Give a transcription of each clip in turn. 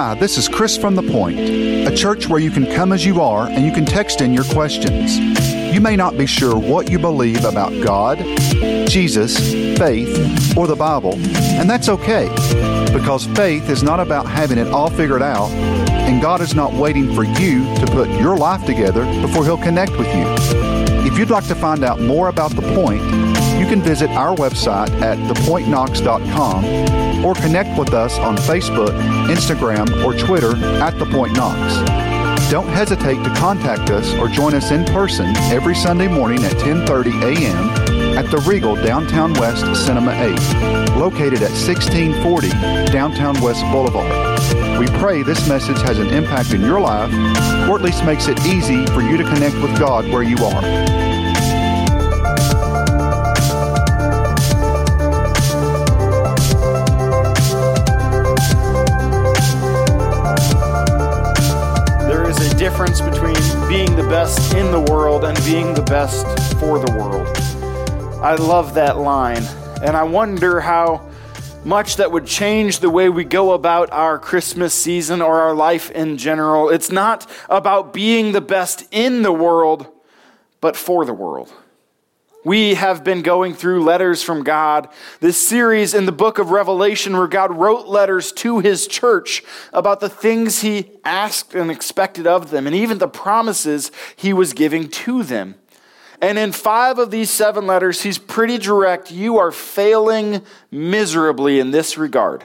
Hi, this is Chris from The Point, a church where you can come as you are and you can text in your questions. You may not be sure what you believe about God, Jesus, faith, or the Bible, and that's okay because faith is not about having it all figured out, and God is not waiting for you to put your life together before He'll connect with you. If you'd like to find out more about The Point, can visit our website at thepointknox.com or connect with us on Facebook, Instagram, or Twitter at The Point Knox. Don't hesitate to contact us or join us in person every Sunday morning at 10:30 a.m. at the Regal Downtown West Cinema 8, located at 1640 Downtown West Boulevard. We pray this message has an impact in your life, or at least makes it easy for you to connect with God where you are. Being the best in the world and being the best for the world. I love that line, and I wonder how much that would change the way we go about our Christmas season or our life in general. It's not about being the best in the world, but for the world. We have been going through letters from God, this series in the book of Revelation where God wrote letters to his church about the things he asked and expected of them, and even the promises he was giving to them. And in five of these seven letters, he's pretty direct. You are failing miserably in this regard.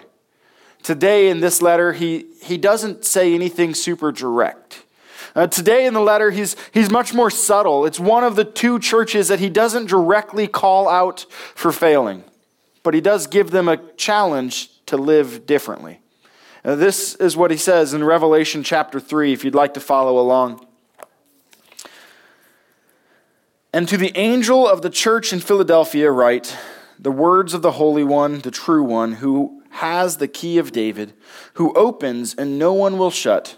Today, in this letter, he, he doesn't say anything super direct. Uh, today in the letter, he's, he's much more subtle. It's one of the two churches that he doesn't directly call out for failing, but he does give them a challenge to live differently. Uh, this is what he says in Revelation chapter 3, if you'd like to follow along. And to the angel of the church in Philadelphia, write the words of the Holy One, the true One, who has the key of David, who opens and no one will shut,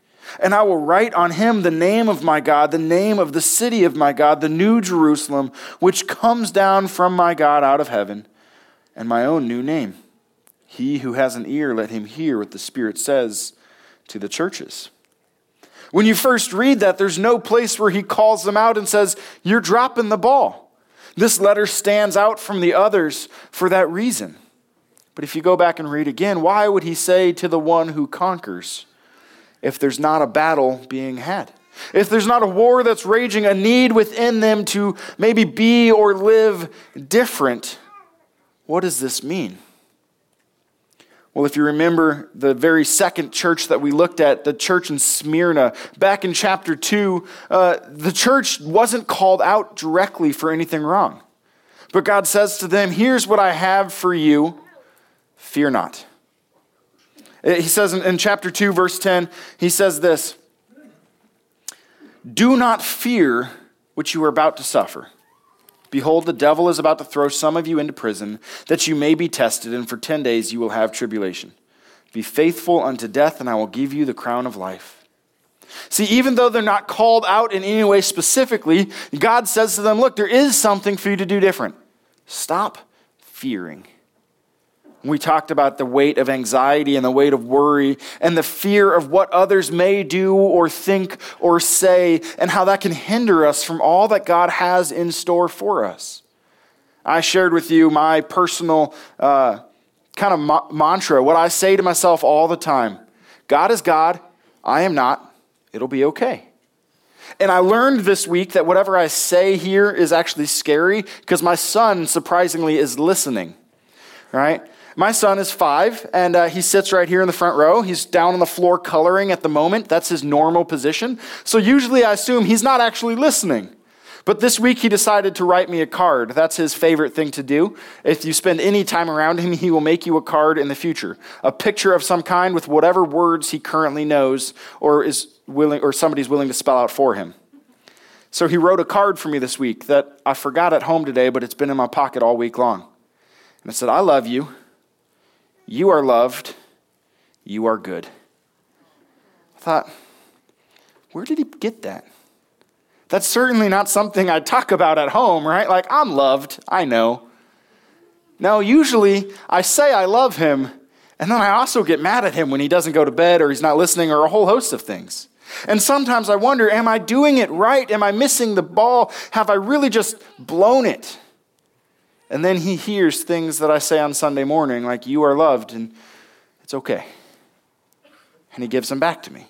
And I will write on him the name of my God, the name of the city of my God, the new Jerusalem, which comes down from my God out of heaven, and my own new name. He who has an ear, let him hear what the Spirit says to the churches. When you first read that, there's no place where he calls them out and says, You're dropping the ball. This letter stands out from the others for that reason. But if you go back and read again, why would he say to the one who conquers if there's not a battle being had? If there's not a war that's raging, a need within them to maybe be or live different, what does this mean? Well, if you remember the very second church that we looked at, the church in Smyrna, back in chapter 2, uh, the church wasn't called out directly for anything wrong. But God says to them, Here's what I have for you fear not. He says in, chapter 2, verse 10, he says this Do not fear what you are about to suffer. Behold, the devil is about to throw some of you into prison, that you may be tested, and for ten days you will have tribulation. Be faithful unto death, and I will give you the crown of life. See, even though they're not called out in any way specifically, God says to them, Look, there is something for you to do different. Stop fearing. We talked about the weight of anxiety and the weight of worry and the fear of what others may do or think or say, and how that can hinder us from all that God has in store for us. I shared with you my personal uh, kind of ma- mantra, what I say to myself all the time God is God, I am not, it'll be okay. And I learned this week that whatever I say here is actually scary because my son, surprisingly, is listening, right? My son is five, and uh, he sits right here in the front row. He's down on the floor coloring at the moment. That's his normal position. So usually I assume he's not actually listening. But this week he decided to write me a card. That's his favorite thing to do. If you spend any time around him, he will make you a card in the future. A picture of some kind with whatever words he currently knows or is willing or somebody's willing to spell out for him. So he wrote a card for me this week that I forgot at home today, but it's been in my pocket all week long. And it said, I love you. You are loved. You are good. I thought, where did he get that? That's certainly not something I talk about at home, right? Like, I'm loved, I know. No, usually I say I love him, and then I also get mad at him when he doesn't go to bed or he's not listening or a whole host of things. And sometimes I wonder, am I doing it right? Am I missing the ball? Have I really just blown it? And then he hears things that I say on Sunday morning, like, You are loved, and it's okay. And he gives them back to me.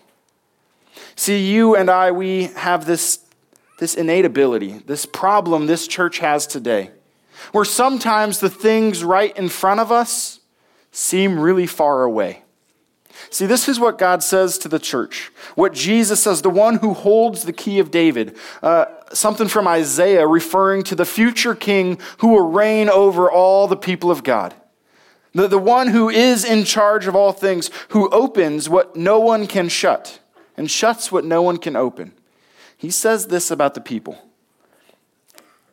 See, you and I, we have this this innate ability, this problem this church has today, where sometimes the things right in front of us seem really far away. See, this is what God says to the church. What Jesus says, the one who holds the key of David. Uh, something from Isaiah referring to the future king who will reign over all the people of God. The, the one who is in charge of all things, who opens what no one can shut and shuts what no one can open. He says this about the people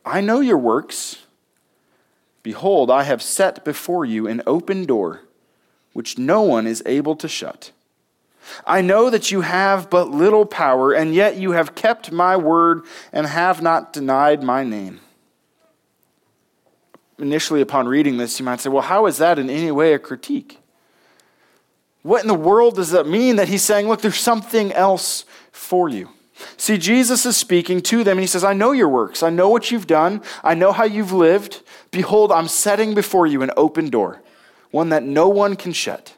I know your works. Behold, I have set before you an open door, which no one is able to shut. I know that you have but little power, and yet you have kept my word and have not denied my name. Initially, upon reading this, you might say, well, how is that in any way a critique? What in the world does that mean that he's saying, look, there's something else for you? See, Jesus is speaking to them and he says, I know your works. I know what you've done. I know how you've lived. Behold, I'm setting before you an open door, one that no one can shut.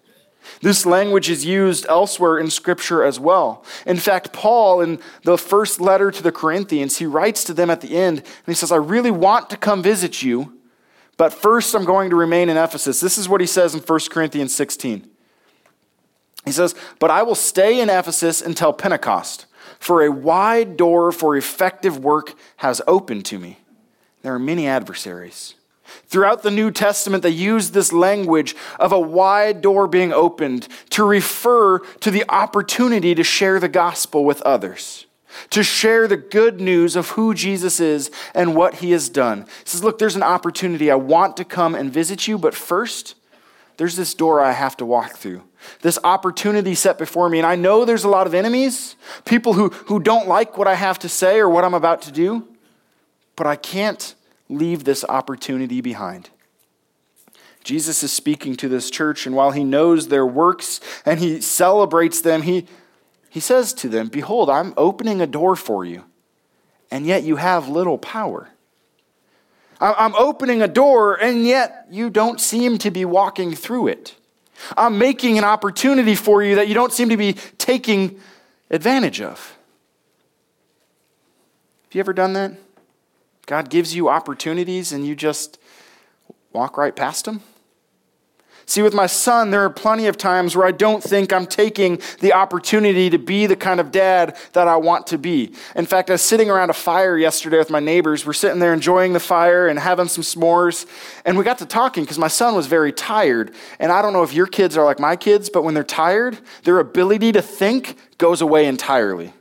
This language is used elsewhere in Scripture as well. In fact, Paul, in the first letter to the Corinthians, he writes to them at the end, and he says, I really want to come visit you, but first I'm going to remain in Ephesus. This is what he says in 1 Corinthians 16. He says, But I will stay in Ephesus until Pentecost for a wide door for effective work has opened to me. There are many adversaries. Throughout the New Testament, they use this language of a wide door being opened to refer to the opportunity to share the gospel with others, to share the good news of who Jesus is and what he has done. He says, Look, there's an opportunity. I want to come and visit you, but first, there's this door I have to walk through this opportunity set before me. And I know there's a lot of enemies, people who, who don't like what I have to say or what I'm about to do, but I can't leave this opportunity behind. Jesus is speaking to this church, and while he knows their works and he celebrates them, he, he says to them, Behold, I'm opening a door for you, and yet you have little power. I'm opening a door, and yet you don't seem to be walking through it. I'm making an opportunity for you that you don't seem to be taking advantage of. Have you ever done that? God gives you opportunities and you just walk right past them? See, with my son, there are plenty of times where I don't think I'm taking the opportunity to be the kind of dad that I want to be. In fact, I was sitting around a fire yesterday with my neighbors. We're sitting there enjoying the fire and having some s'mores. And we got to talking because my son was very tired. And I don't know if your kids are like my kids, but when they're tired, their ability to think goes away entirely.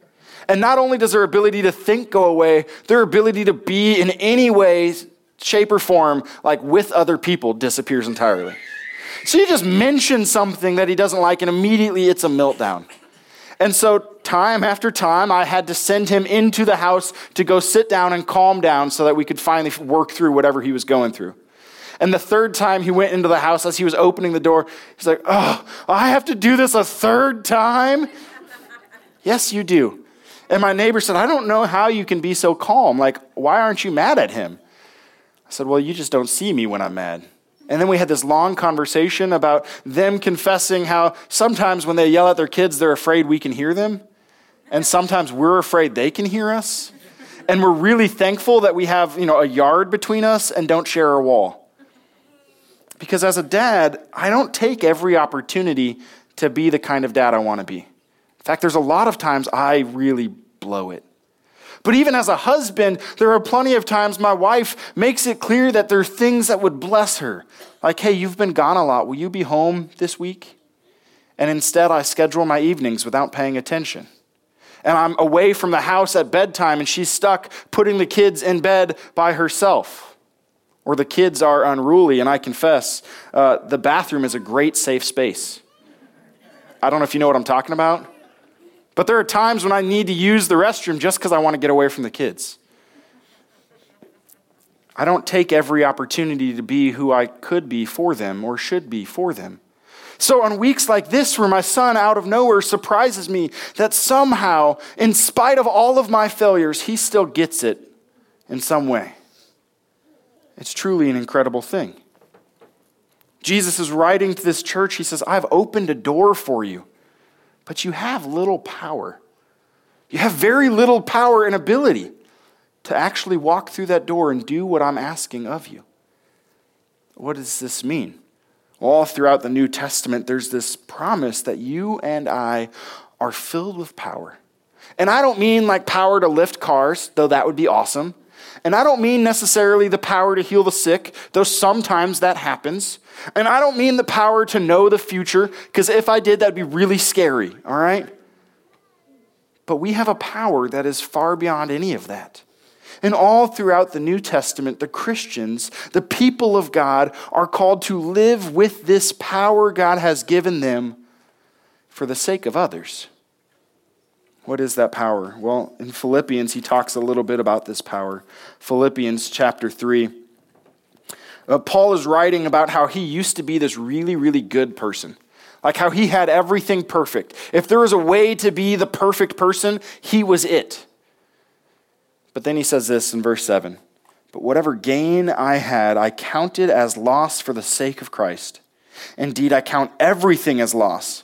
And not only does their ability to think go away, their ability to be in any way, shape, or form, like with other people, disappears entirely. So you just mention something that he doesn't like, and immediately it's a meltdown. And so, time after time, I had to send him into the house to go sit down and calm down so that we could finally work through whatever he was going through. And the third time he went into the house, as he was opening the door, he's like, Oh, I have to do this a third time? yes, you do. And my neighbor said, I don't know how you can be so calm. Like, why aren't you mad at him? I said, Well, you just don't see me when I'm mad. And then we had this long conversation about them confessing how sometimes when they yell at their kids, they're afraid we can hear them. and sometimes we're afraid they can hear us. And we're really thankful that we have, you know, a yard between us and don't share a wall. Because as a dad, I don't take every opportunity to be the kind of dad I want to be. In fact, there's a lot of times I really blow it. But even as a husband, there are plenty of times my wife makes it clear that there are things that would bless her. Like, hey, you've been gone a lot. Will you be home this week? And instead, I schedule my evenings without paying attention. And I'm away from the house at bedtime, and she's stuck putting the kids in bed by herself. Or the kids are unruly, and I confess, uh, the bathroom is a great safe space. I don't know if you know what I'm talking about. But there are times when I need to use the restroom just because I want to get away from the kids. I don't take every opportunity to be who I could be for them or should be for them. So, on weeks like this, where my son out of nowhere surprises me that somehow, in spite of all of my failures, he still gets it in some way, it's truly an incredible thing. Jesus is writing to this church. He says, I've opened a door for you but you have little power. You have very little power and ability to actually walk through that door and do what I'm asking of you. What does this mean? All throughout the New Testament, there's this promise that you and I are filled with power. And I don't mean like power to lift cars, though that would be awesome. And I don't mean necessarily the power to heal the sick, though sometimes that happens. And I don't mean the power to know the future, because if I did, that'd be really scary, all right? But we have a power that is far beyond any of that. And all throughout the New Testament, the Christians, the people of God, are called to live with this power God has given them for the sake of others. What is that power? Well, in Philippians, he talks a little bit about this power. Philippians chapter 3. Uh, Paul is writing about how he used to be this really, really good person. Like how he had everything perfect. If there was a way to be the perfect person, he was it. But then he says this in verse 7 But whatever gain I had, I counted as loss for the sake of Christ. Indeed, I count everything as loss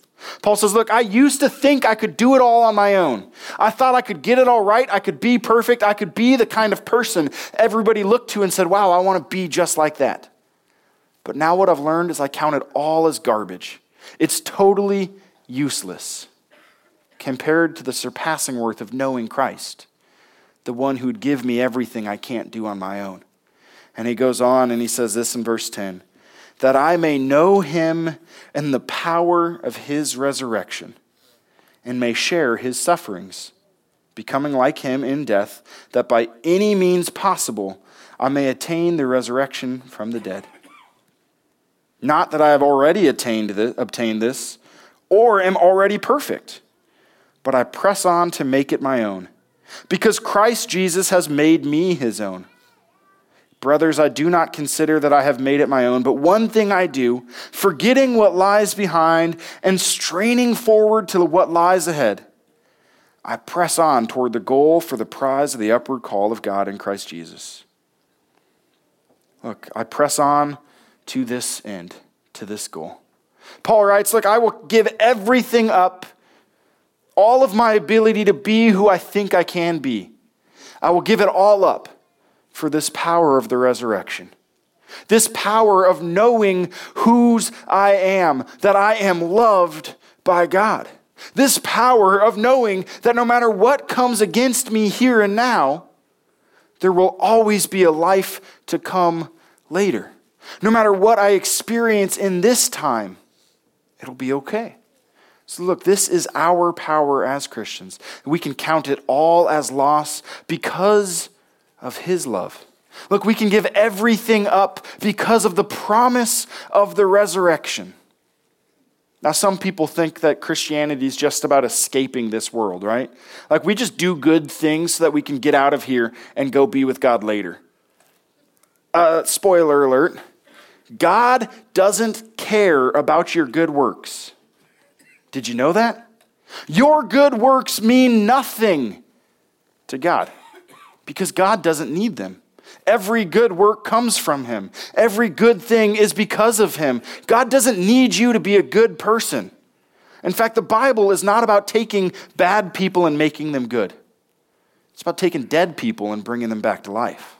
Paul says, Look, I used to think I could do it all on my own. I thought I could get it all right. I could be perfect. I could be the kind of person everybody looked to and said, Wow, I want to be just like that. But now what I've learned is I count it all as garbage. It's totally useless compared to the surpassing worth of knowing Christ, the one who'd give me everything I can't do on my own. And he goes on and he says this in verse 10 that I may know him and the power of his resurrection, and may share his sufferings, becoming like him in death, that by any means possible I may attain the resurrection from the dead. Not that I have already attained obtained this, or am already perfect, but I press on to make it my own, because Christ Jesus has made me his own. Brothers, I do not consider that I have made it my own, but one thing I do, forgetting what lies behind and straining forward to what lies ahead, I press on toward the goal for the prize of the upward call of God in Christ Jesus. Look, I press on to this end, to this goal. Paul writes, Look, I will give everything up, all of my ability to be who I think I can be. I will give it all up for this power of the resurrection. This power of knowing whose I am, that I am loved by God. This power of knowing that no matter what comes against me here and now, there will always be a life to come later. No matter what I experience in this time, it'll be okay. So, look, this is our power as Christians. We can count it all as loss because of His love. Look, we can give everything up because of the promise of the resurrection. Now, some people think that Christianity is just about escaping this world, right? Like we just do good things so that we can get out of here and go be with God later. Uh, spoiler alert God doesn't care about your good works. Did you know that? Your good works mean nothing to God because God doesn't need them. Every good work comes from Him, every good thing is because of Him. God doesn't need you to be a good person. In fact, the Bible is not about taking bad people and making them good, it's about taking dead people and bringing them back to life.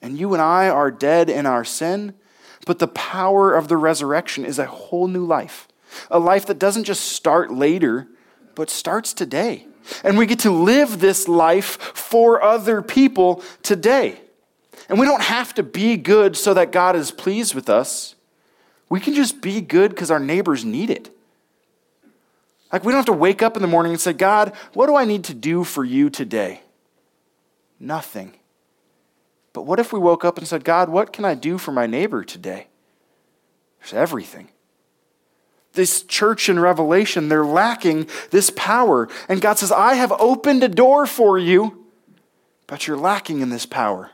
And you and I are dead in our sin, but the power of the resurrection is a whole new life. A life that doesn't just start later, but starts today. And we get to live this life for other people today. And we don't have to be good so that God is pleased with us. We can just be good because our neighbors need it. Like, we don't have to wake up in the morning and say, God, what do I need to do for you today? Nothing. But what if we woke up and said, God, what can I do for my neighbor today? There's everything this church in Revelation, they're lacking this power. And God says, I have opened a door for you, but you're lacking in this power.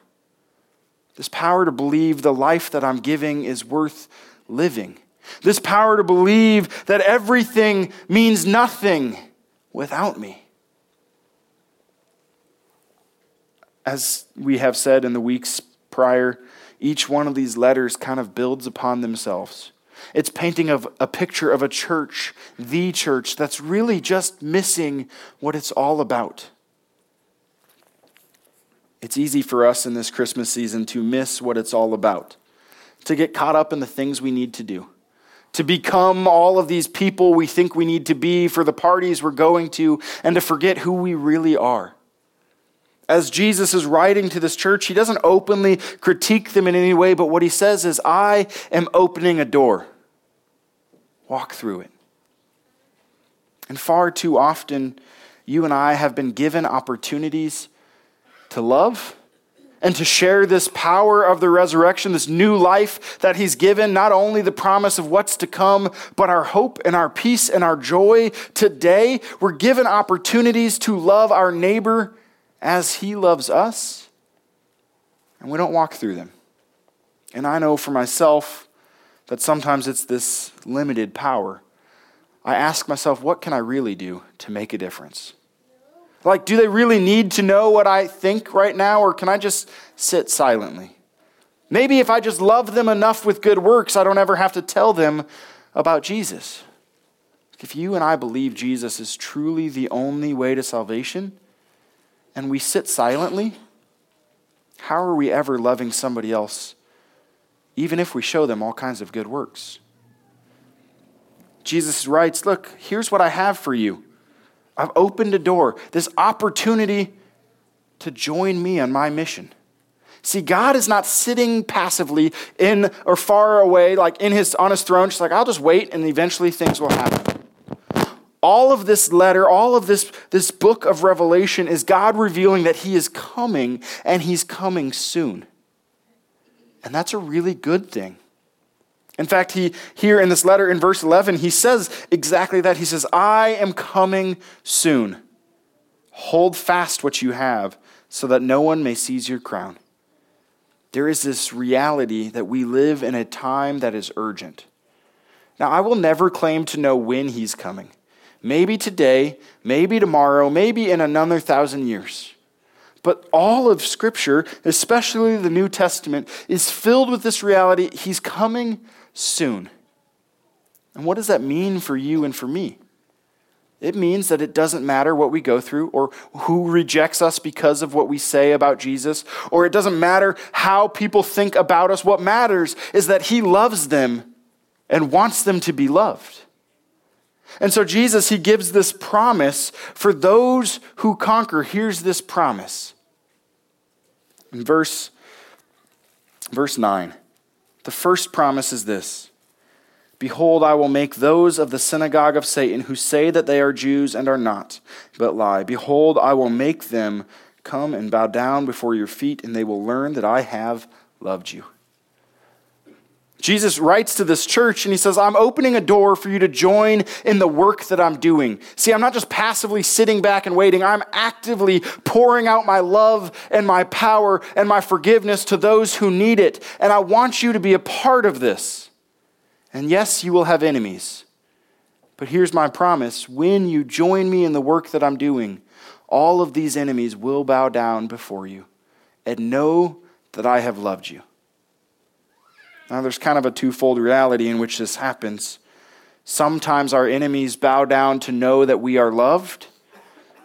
This power to believe the life that I'm giving is worth living. This power to believe that everything means nothing without me. As we have said in the weeks prior, each one of these letters kind of builds upon themselves. It's painting of a picture of a church, the church, that's really just missing what it's all about. It's easy for us in this Christmas season to miss what it's all about, to get caught up in the things we need to do, to become all of these people we think we need to be for the parties we're going to, and to forget who we really are. As Jesus is writing to this church, he doesn't openly critique them in any way, but what he says is, I am opening a door. Walk through it. And far too often, you and I have been given opportunities to love and to share this power of the resurrection, this new life that He's given, not only the promise of what's to come, but our hope and our peace and our joy today. We're given opportunities to love our neighbor as He loves us, and we don't walk through them. And I know for myself, that sometimes it's this limited power. I ask myself, what can I really do to make a difference? Like, do they really need to know what I think right now, or can I just sit silently? Maybe if I just love them enough with good works, I don't ever have to tell them about Jesus. If you and I believe Jesus is truly the only way to salvation, and we sit silently, how are we ever loving somebody else even if we show them all kinds of good works. Jesus writes, Look, here's what I have for you. I've opened a door, this opportunity to join me on my mission. See, God is not sitting passively in or far away, like in his on his throne, just like I'll just wait and eventually things will happen. All of this letter, all of this, this book of Revelation is God revealing that He is coming and He's coming soon. And that's a really good thing. In fact, he here in this letter in verse 11, he says exactly that. He says, "I am coming soon. Hold fast what you have, so that no one may seize your crown." There is this reality that we live in a time that is urgent. Now, I will never claim to know when he's coming. Maybe today, maybe tomorrow, maybe in another thousand years. But all of Scripture, especially the New Testament, is filled with this reality He's coming soon. And what does that mean for you and for me? It means that it doesn't matter what we go through or who rejects us because of what we say about Jesus, or it doesn't matter how people think about us. What matters is that He loves them and wants them to be loved. And so, Jesus, He gives this promise for those who conquer. Here's this promise in verse, verse 9, the first promise is this Behold, I will make those of the synagogue of Satan who say that they are Jews and are not, but lie. Behold, I will make them come and bow down before your feet, and they will learn that I have loved you. Jesus writes to this church and he says, I'm opening a door for you to join in the work that I'm doing. See, I'm not just passively sitting back and waiting, I'm actively pouring out my love and my power and my forgiveness to those who need it. And I want you to be a part of this. And yes, you will have enemies. But here's my promise when you join me in the work that I'm doing, all of these enemies will bow down before you and know that I have loved you. Now, there's kind of a twofold reality in which this happens. Sometimes our enemies bow down to know that we are loved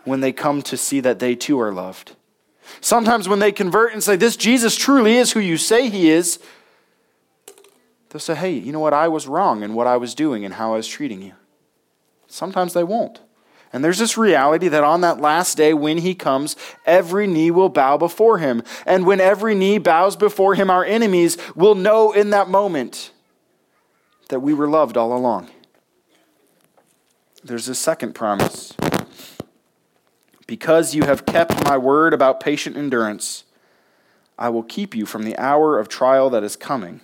when they come to see that they too are loved. Sometimes when they convert and say, This Jesus truly is who you say he is, they'll say, Hey, you know what? I was wrong in what I was doing and how I was treating you. Sometimes they won't. And there's this reality that on that last day, when he comes, every knee will bow before him. And when every knee bows before him, our enemies will know in that moment that we were loved all along. There's a second promise. Because you have kept my word about patient endurance, I will keep you from the hour of trial that is coming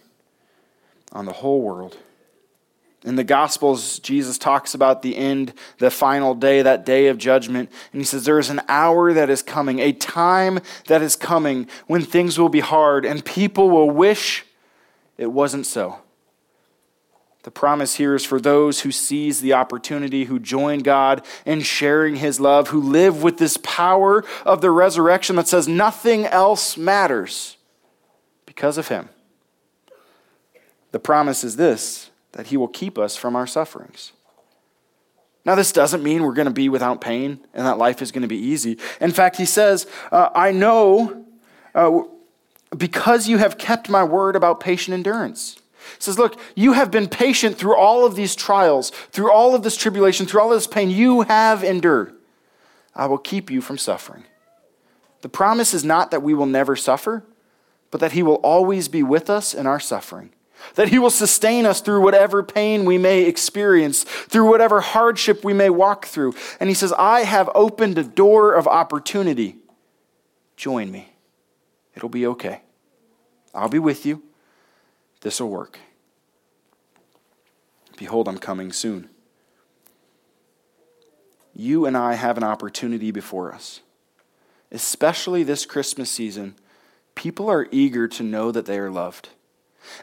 on the whole world. In the Gospels, Jesus talks about the end, the final day, that day of judgment. And he says, There is an hour that is coming, a time that is coming when things will be hard and people will wish it wasn't so. The promise here is for those who seize the opportunity, who join God in sharing his love, who live with this power of the resurrection that says nothing else matters because of him. The promise is this that He will keep us from our sufferings. Now, this doesn't mean we're going to be without pain and that life is going to be easy. In fact, He says, uh, I know uh, because you have kept my word about patient endurance. He says, Look, you have been patient through all of these trials, through all of this tribulation, through all of this pain. You have endured. I will keep you from suffering. The promise is not that we will never suffer, but that He will always be with us in our suffering that He will sustain us through whatever pain we may experience, through whatever hardship we may walk through. And He says, I have opened a door of opportunity. Join me. It'll be okay. I'll be with you. This will work. Behold, I'm coming soon. You and I have an opportunity before us. Especially this Christmas season, people are eager to know that they are loved.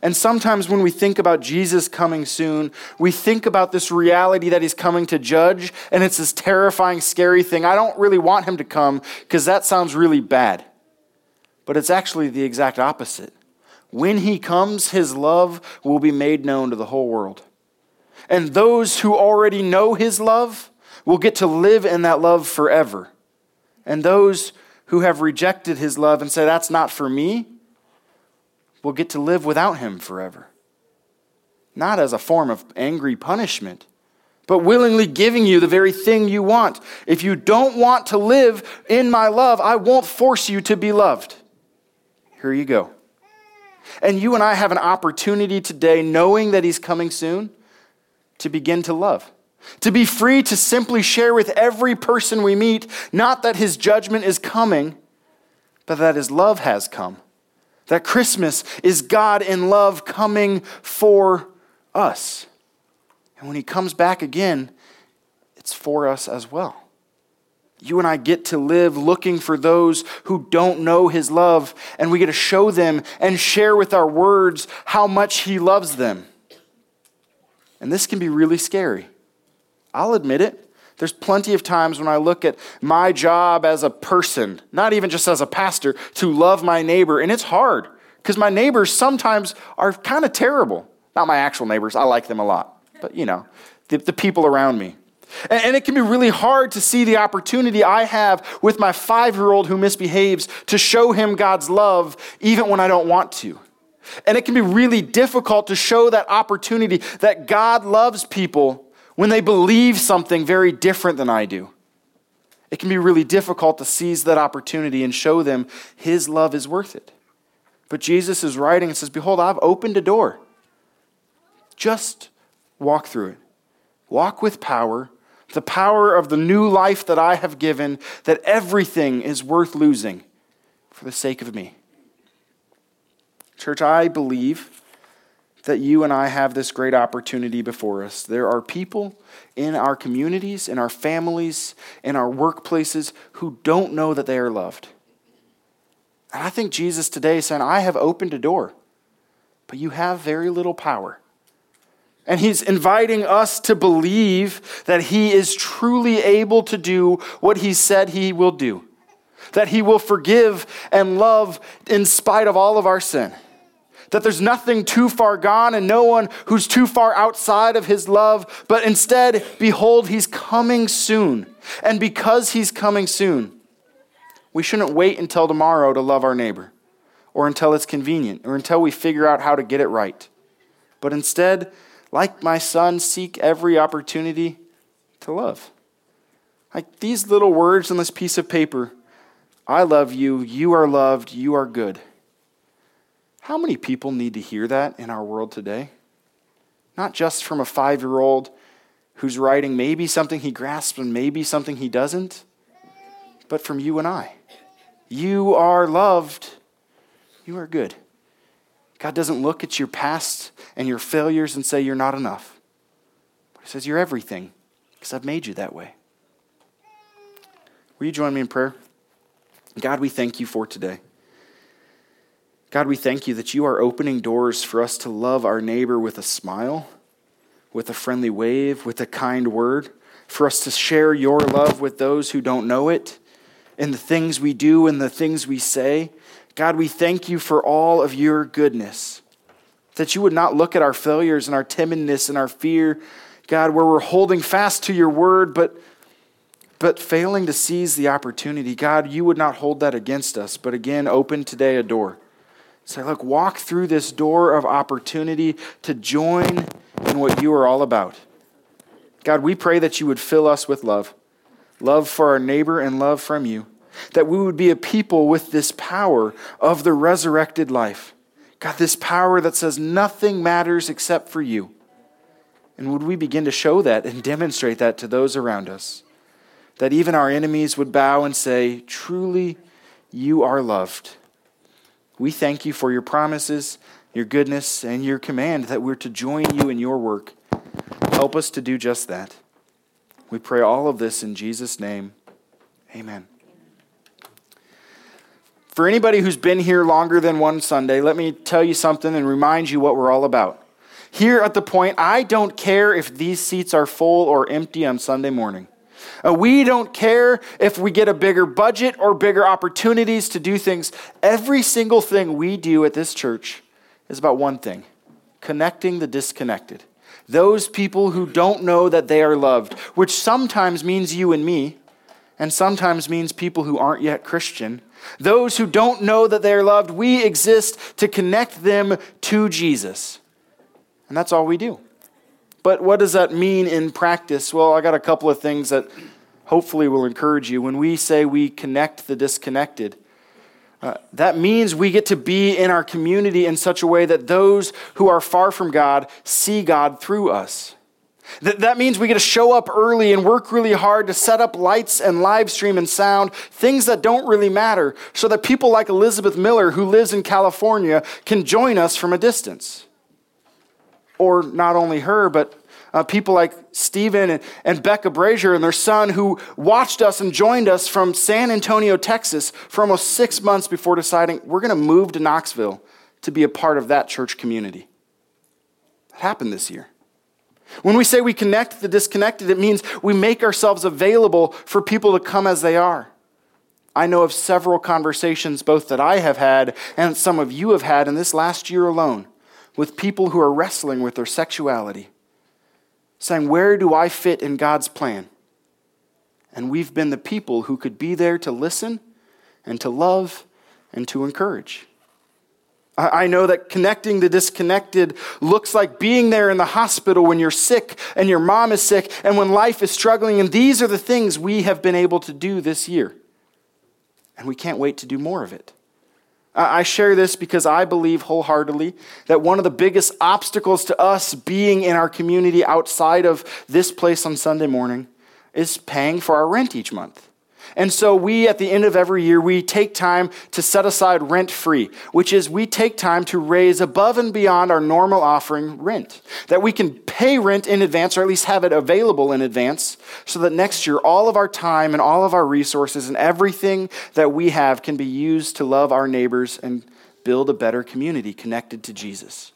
And sometimes when we think about Jesus coming soon, we think about this reality that he's coming to judge, and it's this terrifying, scary thing. I don't really want him to come because that sounds really bad. But it's actually the exact opposite. When he comes, his love will be made known to the whole world. And those who already know his love will get to live in that love forever. And those who have rejected his love and say, That's not for me, will get to live without him forever. Not as a form of angry punishment, but willingly giving you the very thing you want. If you don't want to live in my love, I won't force you to be loved. Here you go. And you and I have an opportunity today, knowing that he's coming soon, to begin to love. To be free to simply share with every person we meet, not that his judgment is coming, but that his love has come that Christmas is God in love coming for us. And when He comes back again, it's for us as well. You and I get to live looking for those who don't know His love, and we get to show them and share with our words how much He loves them. And this can be really scary. I'll admit it. There's plenty of times when I look at my job as a person, not even just as a pastor, to love my neighbor, and it's hard because my neighbors sometimes are kind of terrible. Not my actual neighbors, I like them a lot, but you know, the, the people around me. And, and it can be really hard to see the opportunity I have with my five year old who misbehaves to show him God's love even when I don't want to. And it can be really difficult to show that opportunity that God loves people when they believe something very different than I do. It can be really difficult to seize that opportunity and show them His love is worth it. But Jesus is writing and says, Behold, I've opened a door. Just walk through it. Walk with power, the power of the new life that I have given, that everything is worth losing for the sake of me. Church, I believe that you and I have this great opportunity before us. There are people in our communities, in our families, in our workplaces who don't know that they are loved. And I think Jesus today is saying, I have opened a door, but you have very little power. And he's inviting us to believe that he is truly able to do what he said he will do, that he will forgive and love in spite of all of our sin that there's nothing too far gone and no one who's too far outside of his love, but instead, behold, he's coming soon. And because he's coming soon, we shouldn't wait until tomorrow to love our neighbor or until it's convenient or until we figure out how to get it right. But instead, like my son, seek every opportunity to love. Like these little words on this piece of paper I love you, you are loved, you are good. How many people need to hear that in our world today? Not just from a five year old who's writing maybe something he grasps and maybe something he doesn't, but from you and I. You are loved. You are good. God doesn't look at your past and your failures and say you're not enough. He says you're everything because I've made you that way. Will you join me in prayer? God, we thank you for today. God, we thank you that you are opening doors for us to love our neighbor with a smile, with a friendly wave, with a kind word, for us to share your love with those who don't know it, in the things we do and the things we say. God, we thank you for all of your goodness, that you would not look at our failures and our timidness and our fear, God, where we're holding fast to your word, but but failing to seize the opportunity, God, you would not hold that against us, but again, open today a door Say, look, walk through this door of opportunity to join in what you are all about. God, we pray that you would fill us with love love for our neighbor and love from you. That we would be a people with this power of the resurrected life. God, this power that says nothing matters except for you. And would we begin to show that and demonstrate that to those around us? That even our enemies would bow and say, Truly, you are loved. We thank you for your promises, your goodness, and your command that we're to join you in your work. Help us to do just that. We pray all of this in Jesus' name. Amen. For anybody who's been here longer than one Sunday, let me tell you something and remind you what we're all about. Here at the point, I don't care if these seats are full or empty on Sunday morning. Uh, we don't care if we get a bigger budget or bigger opportunities to do things. Every single thing we do at this church is about one thing connecting the disconnected. Those people who don't know that they are loved, which sometimes means you and me, and sometimes means people who aren't yet Christian. Those who don't know that they are loved, we exist to connect them to Jesus. And that's all we do. But what does that mean in practice? Well, I got a couple of things that hopefully will encourage you. When we say we connect the disconnected, uh, that means we get to be in our community in such a way that those who are far from God see God through us. That, that means we get to show up early and work really hard to set up lights and live stream and sound, things that don't really matter, so that people like Elizabeth Miller, who lives in California, can join us from a distance or not only her, but uh, people like Stephen and, and Becca Brazier and their son who watched us and joined us from San Antonio, Texas, for almost six months before deciding we're going to move to Knoxville to be a part of that church community. That happened this year. When we say we connect the disconnected, it means we make ourselves available for people to come as they are. I know of several conversations, both that I have had and some of you have had in this last year alone, with people who are wrestling with their sexuality, saying, Where do I fit in God's plan? And we've been the people who could be there to listen and to love and to encourage. I know that connecting the disconnected looks like being there in the hospital when you're sick and your mom is sick and when life is struggling. And these are the things we have been able to do this year. And we can't wait to do more of it. I share this because I believe wholeheartedly that one of the biggest obstacles to us being in our community outside of this place on Sunday morning is paying for our rent each month. And so we, at the end of every year, we take time to set aside rent free, which is we take time to raise above and beyond our normal offering rent. That we can pay rent in advance, or at least have it available in advance, so that next year all of our time and all of our resources and everything that we have can be used to love our neighbors and build a better community connected to Jesus.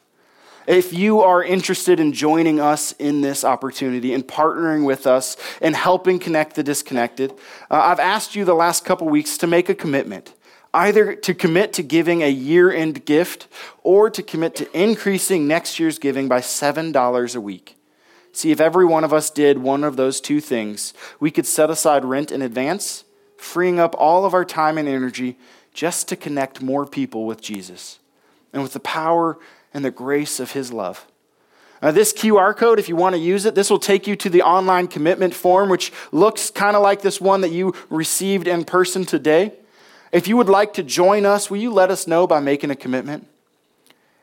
If you are interested in joining us in this opportunity and partnering with us and helping connect the disconnected, uh, I've asked you the last couple weeks to make a commitment. Either to commit to giving a year end gift or to commit to increasing next year's giving by $7 a week. See, if every one of us did one of those two things, we could set aside rent in advance, freeing up all of our time and energy just to connect more people with Jesus and with the power and the grace of His love. Uh, this QR code, if you want to use it, this will take you to the online commitment form, which looks kind of like this one that you received in person today. If you would like to join us, will you let us know by making a commitment?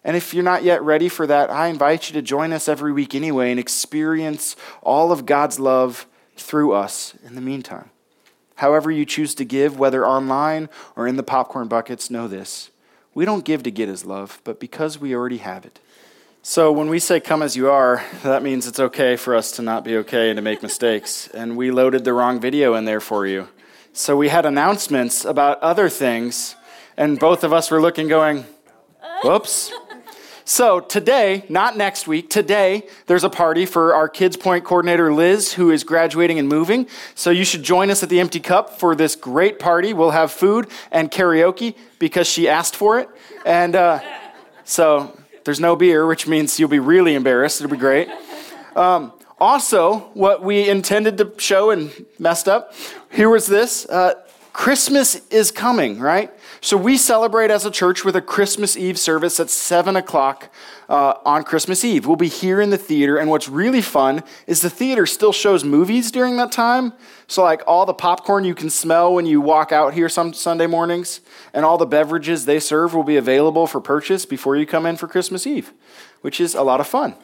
And if you're not yet ready for that, I invite you to join us every week anyway and experience all of God's love through us in the meantime. However, you choose to give, whether online or in the popcorn buckets, know this we don't give to get his love, but because we already have it. So when we say come as you are, that means it's okay for us to not be okay and to make mistakes. And we loaded the wrong video in there for you. So we had announcements about other things, and both of us were looking, going, whoops. So today, not next week, today, there's a party for our Kids Point coordinator, Liz, who is graduating and moving. So you should join us at the Empty Cup for this great party. We'll have food and karaoke because she asked for it. And uh, so there's no beer, which means you'll be really embarrassed. It'll be great. Um, also, what we intended to show and messed up, here was this uh, Christmas is coming, right? So we celebrate as a church with a Christmas Eve service at 7 o'clock uh, on Christmas Eve. We'll be here in the theater, and what's really fun is the theater still shows movies during that time. So, like all the popcorn you can smell when you walk out here some Sunday mornings, and all the beverages they serve will be available for purchase before you come in for Christmas Eve, which is a lot of fun.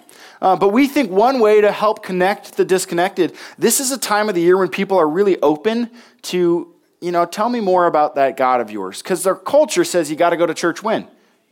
Uh, but we think one way to help connect the disconnected, this is a time of the year when people are really open to you know, tell me more about that God of yours. Because their culture says you got to go to church when?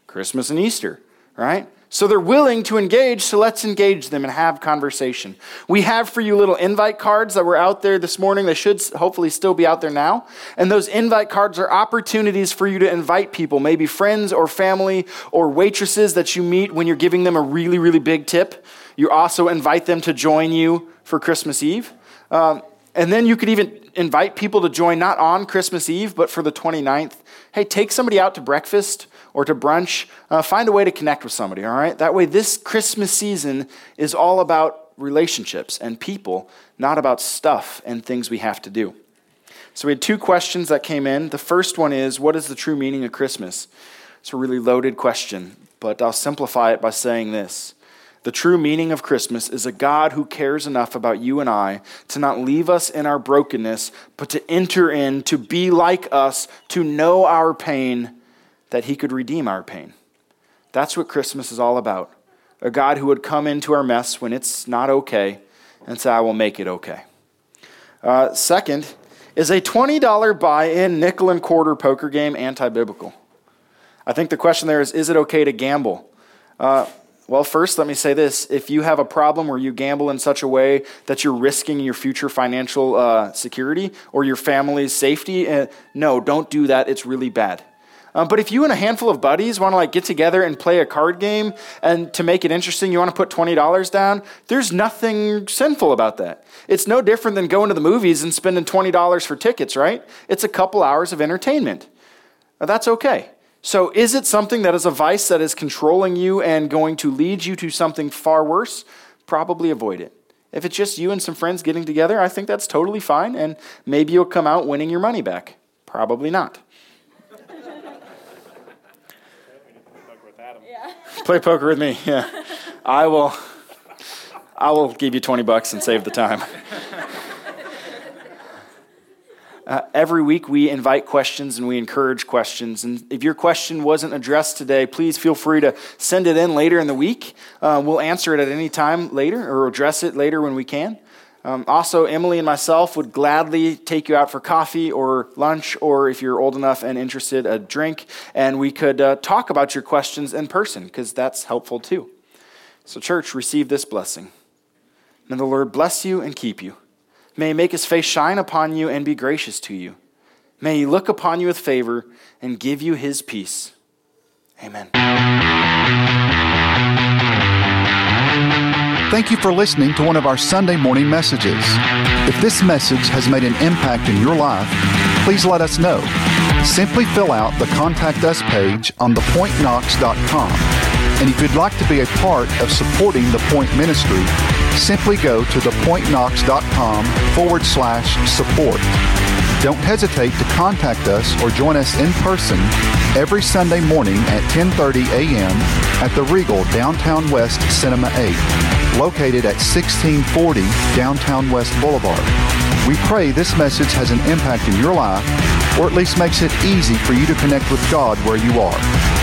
Christmas and Easter, right? So they're willing to engage, so let's engage them and have conversation. We have for you little invite cards that were out there this morning. They should hopefully still be out there now. And those invite cards are opportunities for you to invite people, maybe friends or family or waitresses that you meet when you're giving them a really, really big tip. You also invite them to join you for Christmas Eve. Um, and then you could even invite people to join not on Christmas Eve, but for the 29th. Hey, take somebody out to breakfast or to brunch. Uh, find a way to connect with somebody, all right? That way, this Christmas season is all about relationships and people, not about stuff and things we have to do. So we had two questions that came in. The first one is What is the true meaning of Christmas? It's a really loaded question, but I'll simplify it by saying this the true meaning of Christmas is a God who cares enough about you and I to not leave us in our brokenness, but to enter in, to be like us, to know our pain, that he could redeem our pain. That's what Christmas is all about. A God who would come into our mess when it's not okay and say, I will make it okay. Uh, second, is a $20 buy in nickel and quarter poker game anti biblical? I think the question there is is it okay to gamble? Uh, well, first, let me say this. If you have a problem where you gamble in such a way that you're risking your future financial uh, security or your family's safety, uh, no, don't do that. It's really bad. Um, but if you and a handful of buddies want to like get together and play a card game and to make it interesting, you want to put $20 down, there's nothing sinful about that. It's no different than going to the movies and spending $20 for tickets, right? It's a couple hours of entertainment. That's okay. So, is it something that is a vice that is controlling you and going to lead you to something far worse? Probably avoid it. If it's just you and some friends getting together, I think that's totally fine, and maybe you'll come out winning your money back. Probably not. Play poker with me, yeah. I will. I will give you 20 bucks and save the time. Uh, every week we invite questions and we encourage questions. And if your question wasn't addressed today, please feel free to send it in later in the week. Uh, we'll answer it at any time later or address it later when we can. Um, also, Emily and myself would gladly take you out for coffee or lunch, or if you're old enough and interested, a drink, and we could uh, talk about your questions in person because that's helpful too. So, church, receive this blessing. May the Lord bless you and keep you. May he make his face shine upon you and be gracious to you. May he look upon you with favor and give you his peace. Amen. Thank you for listening to one of our Sunday morning messages. If this message has made an impact in your life, please let us know. Simply fill out the Contact Us page on thepointknox.com. And if you'd like to be a part of supporting the Point Ministry, simply go to thepointknox.com forward slash support. Don't hesitate to contact us or join us in person every Sunday morning at 10:30 a.m. at the Regal Downtown West Cinema 8, located at 1640 Downtown West Boulevard. We pray this message has an impact in your life or at least makes it easy for you to connect with God where you are.